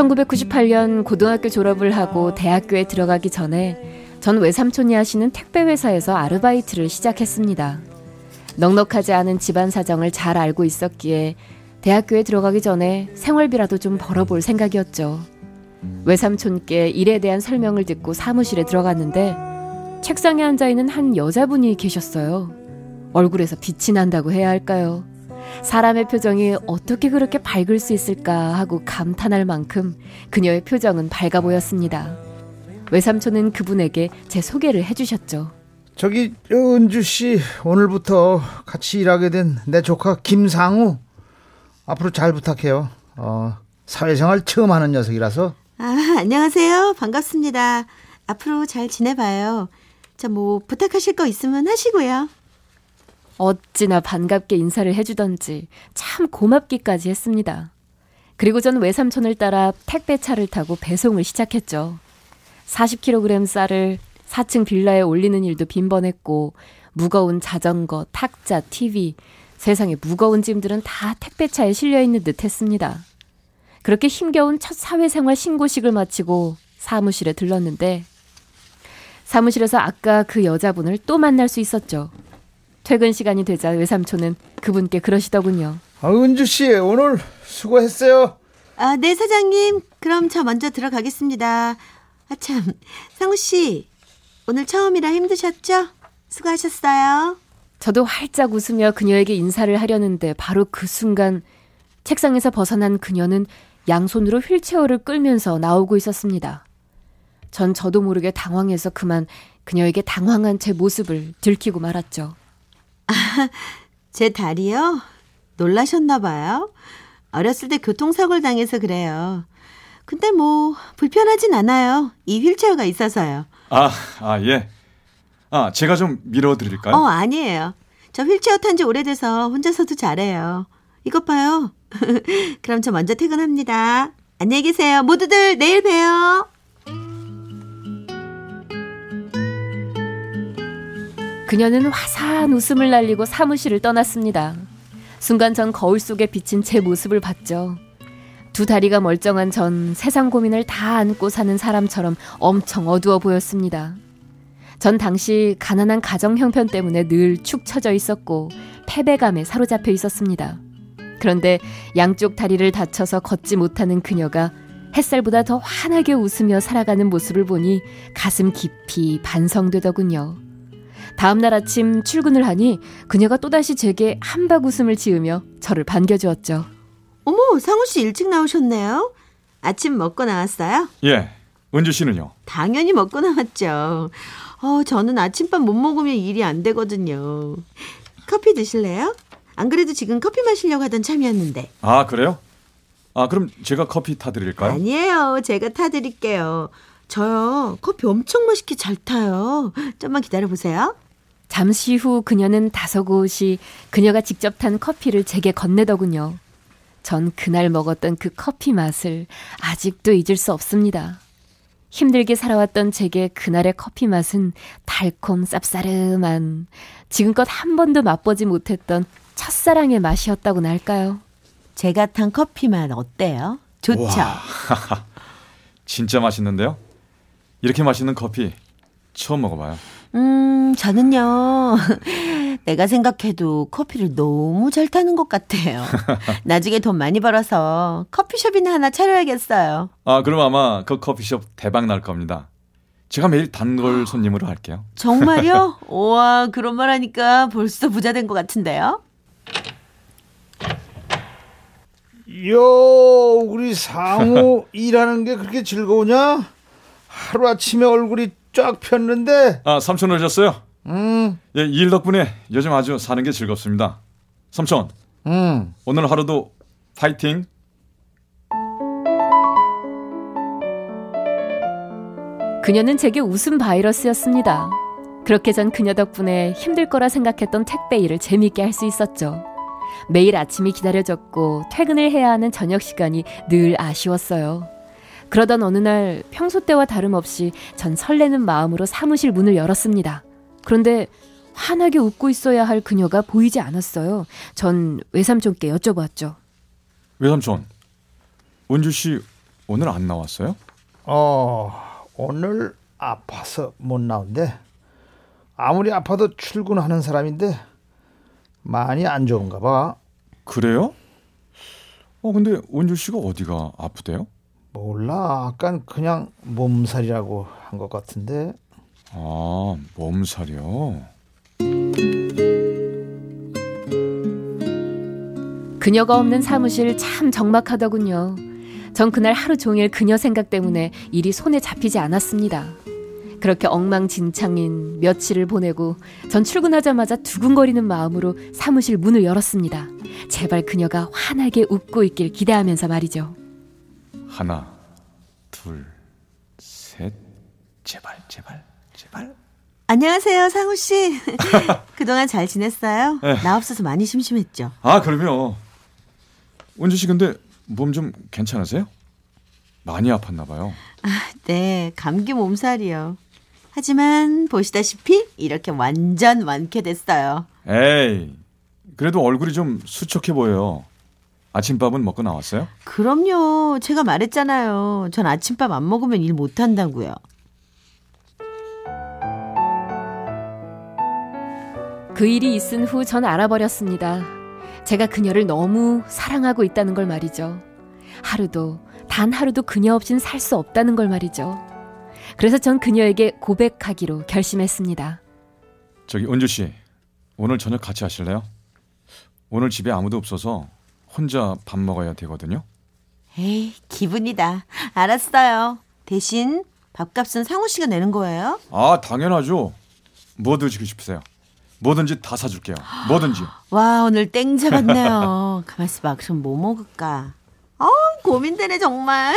(1998년) 고등학교 졸업을 하고 대학교에 들어가기 전에 전 외삼촌이 하시는 택배 회사에서 아르바이트를 시작했습니다 넉넉하지 않은 집안 사정을 잘 알고 있었기에 대학교에 들어가기 전에 생활비라도 좀 벌어볼 생각이었죠 외삼촌께 일에 대한 설명을 듣고 사무실에 들어갔는데 책상에 앉아 있는 한 여자분이 계셨어요. 얼굴에서 빛이 난다고 해야 할까요? 사람의 표정이 어떻게 그렇게 밝을 수 있을까 하고 감탄할 만큼 그녀의 표정은 밝아 보였습니다. 외삼촌은 그분에게 제 소개를 해주셨죠. 저기 은주 씨 오늘부터 같이 일하게 된 내 조카 김상우 앞으로 잘 부탁해요. 어, 사회생활 처음 하는 녀석이라서. 아 안녕하세요 반갑습니다. 앞으로 잘 지내봐요. 자, 뭐 부탁하실 거 있으면 하시고요. 어찌나 반갑게 인사를 해주던지 참 고맙기까지 했습니다. 그리고 전 외삼촌을 따라 택배차를 타고 배송을 시작했죠. 40kg 쌀을 4층 빌라에 올리는 일도 빈번했고 무거운 자전거, 탁자, TV, 세상에 무거운 짐들은 다 택배차에 실려 있는 듯 했습니다. 그렇게 힘겨운 첫 사회생활 신고식을 마치고 사무실에 들렀는데 사무실에서 아까 그 여자분을 또 만날 수 있었죠. 퇴근 시간이 되자 외삼촌은 그분께 그러시더군요. 아, 은주 씨 오늘 수고했어요. 아, 네 사장님. 그럼 저 먼저 들어가겠습니다. 아 참, 상우 씨 오늘 처음이라 힘드셨죠? 수고하셨어요. 저도 활짝 웃으며 그녀에게 인사를 하려는데 바로 그 순간 책상에서 벗어난 그녀는 양손으로 휠체어를 끌면서 나오고 있었습니다. 전 저도 모르게 당황해서 그만 그녀에게 당황한 제 모습을 들키고 말았죠. 아, 제 다리요? 놀라셨나 봐요. 어렸을 때 교통사고를 당해서 그래요. 근데 뭐 불편하진 않아요. 이 휠체어가 있어서요. 아, 아 예. 아, 제가 좀 밀어 드릴까요? 어, 아니에요. 저 휠체어 탄 지 오래돼서 혼자서도 잘해요. 이것 봐요. 그럼 저 먼저 퇴근합니다. 안녕히 계세요. 모두들 내일 봬요. 그녀는 화사한 웃음을 날리고 사무실을 떠났습니다. 순간 전 거울 속에 비친 제 모습을 봤죠. 두 다리가 멀쩡한 전 세상 고민을 다 안고 사는 사람처럼 엄청 어두워 보였습니다. 전 당시 가난한 가정 형편 때문에 늘 축 처져 있었고 패배감에 사로잡혀 있었습니다. 그런데 양쪽 다리를 다쳐서 걷지 못하는 그녀가 햇살보다 더 환하게 웃으며 살아가는 모습을 보니 가슴 깊이 반성되더군요. 다음 날 아침 출근을 하니 그녀가 또다시 제게 한박 웃음을 지으며 저를 반겨주었죠. 어머, 상우 씨 일찍 나오셨네요. 아침 먹고 나왔어요? 예. 은주 씨는요? 당연히 먹고 나왔죠. 어, 저는 아침밥 못 먹으면 일이 안 되거든요. 커피 드실래요? 안 그래도 지금 커피 마시려고 하던 참이었는데. 아, 그래요? 아, 그럼 제가 커피 타드릴까요? 아니에요. 제가 타드릴게요. 저요, 커피 엄청 맛있게 잘 타요. 좀만 기다려보세요. 잠시 후 그녀는 다소곳이 그녀가 직접 탄 커피를 제게 건네더군요. 전 그날 먹었던 그 커피 맛을 아직도 잊을 수 없습니다. 힘들게 살아왔던 제게 그날의 커피 맛은 달콤 쌉싸름한 지금껏 한 번도 맛보지 못했던 첫사랑의 맛이었다고나 할까요? 제가 탄 커피 맛 어때요? 좋죠? 진짜 맛있는데요? 이렇게 맛있는 커피 처음 먹어봐요. 음, 저는요. 내가 생각해도 커피를 너무 잘 타는 것 같아요. 나중에 돈 많이 벌어서 커피숍이나 하나 차려야겠어요. 아, 그럼 아마 그 커피숍 대박 날 겁니다. 제가 매일 단골 손님으로 할게요. 정말요? 와, 그런 말 하니까 벌써 부자 된 것 같은데요? 요, 우리 상우 일하는 게 그렇게 즐거우냐? 하루아침에 얼굴이 쫙 폈는데. 아, 삼촌 오셨어요? 음. 예, 이 일 덕분에 요즘 아주 사는 게 즐겁습니다. 삼촌. 음. 오늘 하루도 파이팅. 그녀는 제게 웃음 바이러스였습니다. 그렇게 전 그녀 덕분에 힘들 거라 생각했던 택배 일을 재미있게 할 수 있었죠. 매일 아침이 기다려졌고 퇴근을 해야 하는 저녁 시간이 늘 아쉬웠어요. 그러던 어느 날 평소 때와 다름없이 전 설레는 마음으로 사무실 문을 열었습니다. 그런데 환하게 웃고 있어야 할 그녀가 보이지 않았어요. 전 외삼촌께 여쭤봤죠. 외삼촌, 은주 씨 오늘 안 나왔어요? 어, 오늘 아파서 못 나온대. 아무리 아파도 출근하는 사람인데 많이 안 좋은가 봐. 그래요? 어 근데 은주 씨가 어디가 아프대요? 몰라. 아깐 그냥 몸살이라고 한 것 같은데. 아 몸살이요. 그녀가 없는 사무실 참 적막하더군요. 전 그날 하루 종일 그녀 생각 때문에 일이 손에 잡히지 않았습니다. 그렇게 엉망진창인 며칠을 보내고 전 출근하자마자 두근거리는 마음으로 사무실 문을 열었습니다. 제발 그녀가 환하게 웃고 있길 기대하면서 말이죠. 하나, 둘, 셋, 제발, 제발, 제발. 안녕하세요, 상우 씨. 그동안 잘 지냈어요? 네. 나 없어서 많이 심심했죠. 아 그럼요. 은주 씨 근데 몸 좀 괜찮으세요? 많이 아팠나 봐요. 네, 감기 몸살이요. 하지만 보시다시피 이렇게 완전 완쾌됐어요. 에이, 그래도 얼굴이 좀 수척해 보여요. 아침밥은 먹고 나왔어요? 그럼요. 제가 말했잖아요. 전 아침밥 안 먹으면 일 못한다고요. 그 일이 있은 후 전 알아버렸습니다. 제가 그녀를 너무 사랑하고 있다는 걸 말이죠. 하루도, 단 하루도 그녀 없인 살 수 없다는 걸 말이죠. 그래서 전 그녀에게 고백하기로 결심했습니다. 저기 은주 씨, 오늘 저녁 같이 하실래요? 오늘 집에 아무도 없어서 혼자 밥 먹어야 되거든요. 에이, 기분이다. 알았어요. 대신 밥값은 상우 씨가 내는 거예요? 아 당연하죠. 뭐 드시고 싶으세요? 뭐든지 다 사줄게요. 뭐든지. 와, 오늘 땡 잡았네요. 가만있어 봐. 그럼 뭐 먹을까? 어, 고민되네, 정말.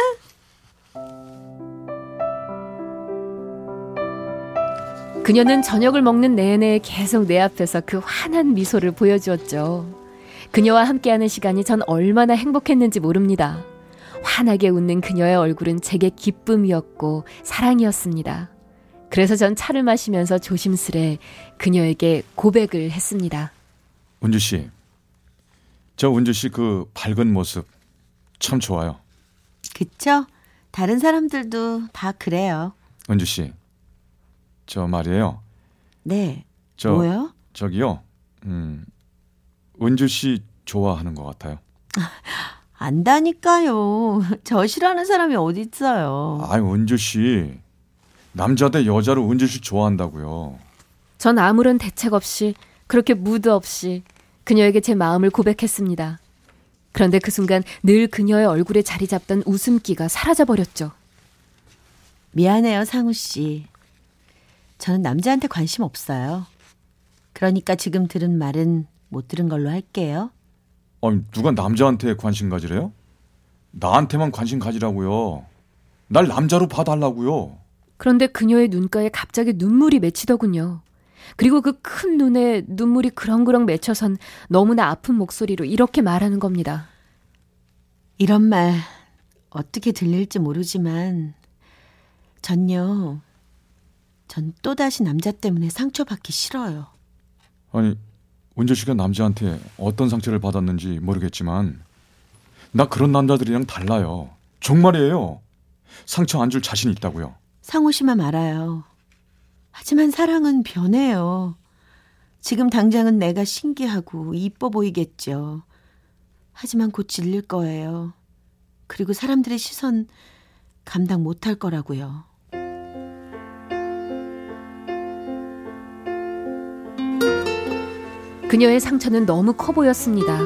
그녀는 저녁을 먹는 내내 계속 내 앞에서 그 환한 미소를 보여주었죠. 그녀와 함께하는 시간이 전 얼마나 행복했는지 모릅니다. 환하게 웃는 그녀의 얼굴은 제게 기쁨이었고 사랑이었습니다. 그래서 전 차를 마시면서 조심스레 그녀에게 고백을 했습니다. 은주 씨, 저 은주 씨 그 밝은 모습 참 좋아요. 그쵸? 다른 사람들도 다 그래요. 은주 씨, 저 말이에요. 네. 저 뭐요? 저기요. 음, 은주 씨 좋아하는 것 같아요. 안다니까요. 저 싫어하는 사람이 어디 있어요. 아이 은주 씨, 남자 대 여자로 은주 씨 좋아한다고요. 전 아무런 대책 없이 그렇게 무드 없이 그녀에게 제 마음을 고백했습니다. 그런데 그 순간 늘 그녀의 얼굴에 자리 잡던 웃음기가 사라져 버렸죠. 미안해요, 상우 씨. 저는 남자한테 관심 없어요. 그러니까 지금 들은 말은 못 들은 걸로 할게요. 아니 누가 남자한테 관심 가지래요? 나한테만 관심 가지라고요. 날 남자로 봐달라고요. 그런데 그녀의 눈가에 갑자기 눈물이 맺히더군요. 그리고 그 큰 눈에 눈물이 그렁그렁 맺혀선 너무나 아픈 목소리로 이렇게 말하는 겁니다. 이런 말 어떻게 들릴지 모르지만 전요. 전 또다시 남자 때문에 상처받기 싫어요. 아니 은주 씨가 남자한테 어떤 상처를 받았는지 모르겠지만 나 그런 남자들이랑 달라요. 정말이에요. 상처 안 줄 자신 있다고요. 상우 씨만 알아요. 하지만 사랑은 변해요. 지금 당장은 내가 신기하고 이뻐 보이겠죠. 하지만 곧 질릴 거예요. 그리고 사람들의 시선 감당 못할 거라고요. 그녀의 상처는 너무 커 보였습니다.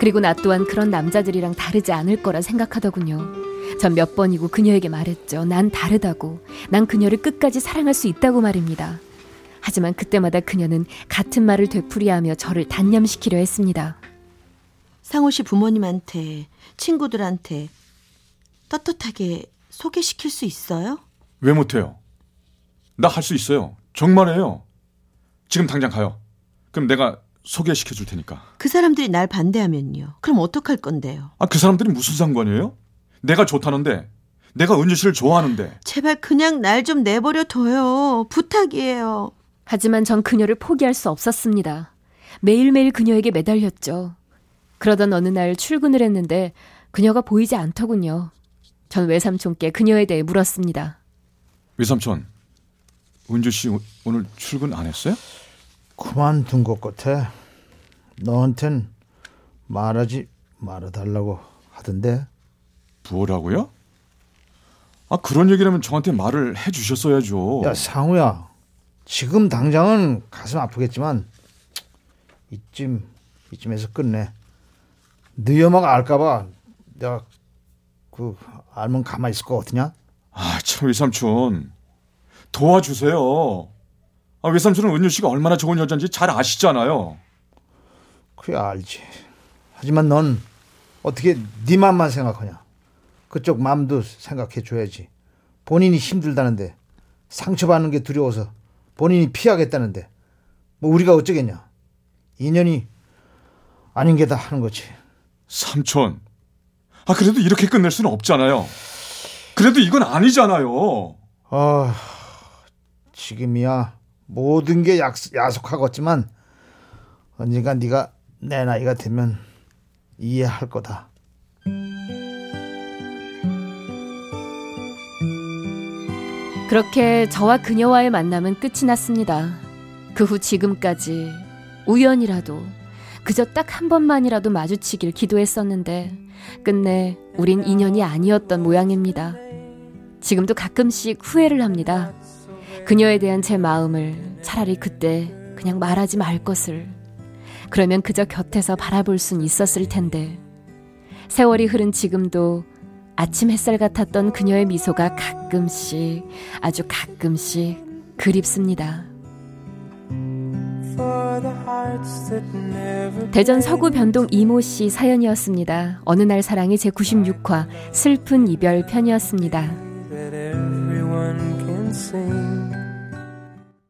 그리고 나 또한 그런 남자들이랑 다르지 않을 거라 생각하더군요. 전 몇 번이고 그녀에게 말했죠. 난 다르다고. 난 그녀를 끝까지 사랑할 수 있다고 말입니다. 하지만 그때마다 그녀는 같은 말을 되풀이하며 저를 단념시키려 했습니다. 상우 씨 부모님한테, 친구들한테 떳떳하게 소개시킬 수 있어요? 왜 못해요? 나 할 수 있어요. 정말이에요. 지금 당장 가요. 그럼 내가 소개시켜 줄 테니까. 그 사람들이 날 반대하면요. 그럼 어떡할 건데요? 아, 그 사람들이 무슨 상관이에요? 내가 좋다는데, 내가 은주 씨를 좋아하는데. 제발 그냥 날 좀 내버려 둬요. 부탁이에요. 하지만 전 그녀를 포기할 수 없었습니다. 매일매일 그녀에게 매달렸죠. 그러던 어느 날 출근을 했는데 그녀가 보이지 않더군요. 전 외삼촌께 그녀에 대해 물었습니다. 외삼촌, 은주 씨 오- 오늘 출근 안 했어요? 그만둔 것 같아. 너한텐 말하지 말아달라고 하던데. 뭐라고요? 아, 그런 얘기라면 저한테 말을 해 주셨어야죠. 야 상우야, 지금 당장은 가슴 아프겠지만 이쯤 이쯤에서 끝내. 너희 엄마가 알까봐 내가 그 알면 가만히 있을 것 같으냐? 아, 참 외삼촌. 도와주세요. 아, 외삼촌은 은유 씨가 얼마나 좋은 여잔지 잘 아시잖아요. 그래 알지. 하지만 넌 어떻게 네 맘만 생각하냐? 그쪽 마음도 생각해 줘야지. 본인이 힘들다는데 상처받는 게 두려워서 본인이 피하겠다는데 뭐 우리가 어쩌겠냐? 인연이 아닌 게 다 하는 거지. 삼촌. 아, 그래도 이렇게 끝낼 수는 없잖아요. 그래도 이건 아니잖아요. 아 지금이야 모든 게 약, 야속하겠지만 언젠가 네가 내 나이가 되면 이해할 거다. 그렇게 저와 그녀와의 만남은 끝이 났습니다. 그 후 지금까지 우연이라도 그저 딱 한 번만이라도 마주치길 기도했었는데 끝내 우린 인연이 아니었던 모양입니다. 지금도 가끔씩 후회를 합니다. 그녀에 대한 제 마음을 차라리 그때 그냥 말하지 말 것을. 그러면 그저 곁에서 바라볼 순 있었을 텐데. 세월이 흐른 지금도 아침 햇살 같았던 그녀의 미소가 가끔씩, 아주 가끔씩 그립습니다. 대전 서구 변동 이모 씨 사연이었습니다. 어느 날 사랑이 제 96화 슬픈 이별 편이었습니다.